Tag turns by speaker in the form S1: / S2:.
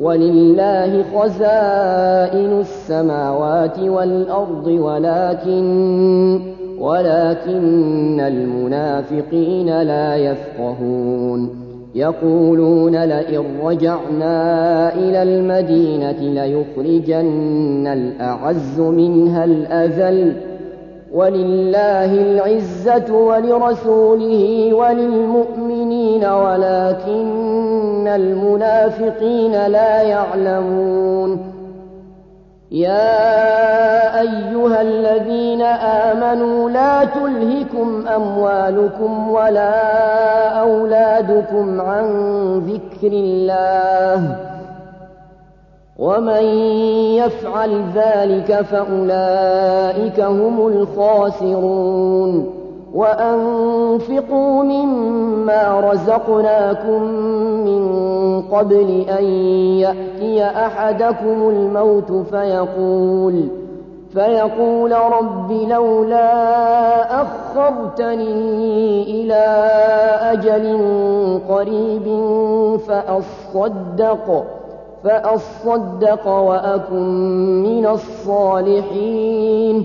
S1: ولله خزائن السماوات والأرض ولكن ولكن المنافقين لا يفقهون. يقولون لئن رجعنا إلى المدينة ليخرجن الأعز منها الأذل. ولله العزة ولرسوله وللمؤمنين المنافقين لا يعلمون. يا أيها الذين آمنوا لا تلهكم أموالكم ولا أولادكم عن ذكر الله. ومن يفعل ذلك فأولئك هم الخاسرون. وأنفقوا مما رزقناكم من قبل أن يأتي أحدكم الموت فيقول فيقول رب لولا أخرتني إلى أجل قريب فأصدق فأصدق وأكن من الصالحين.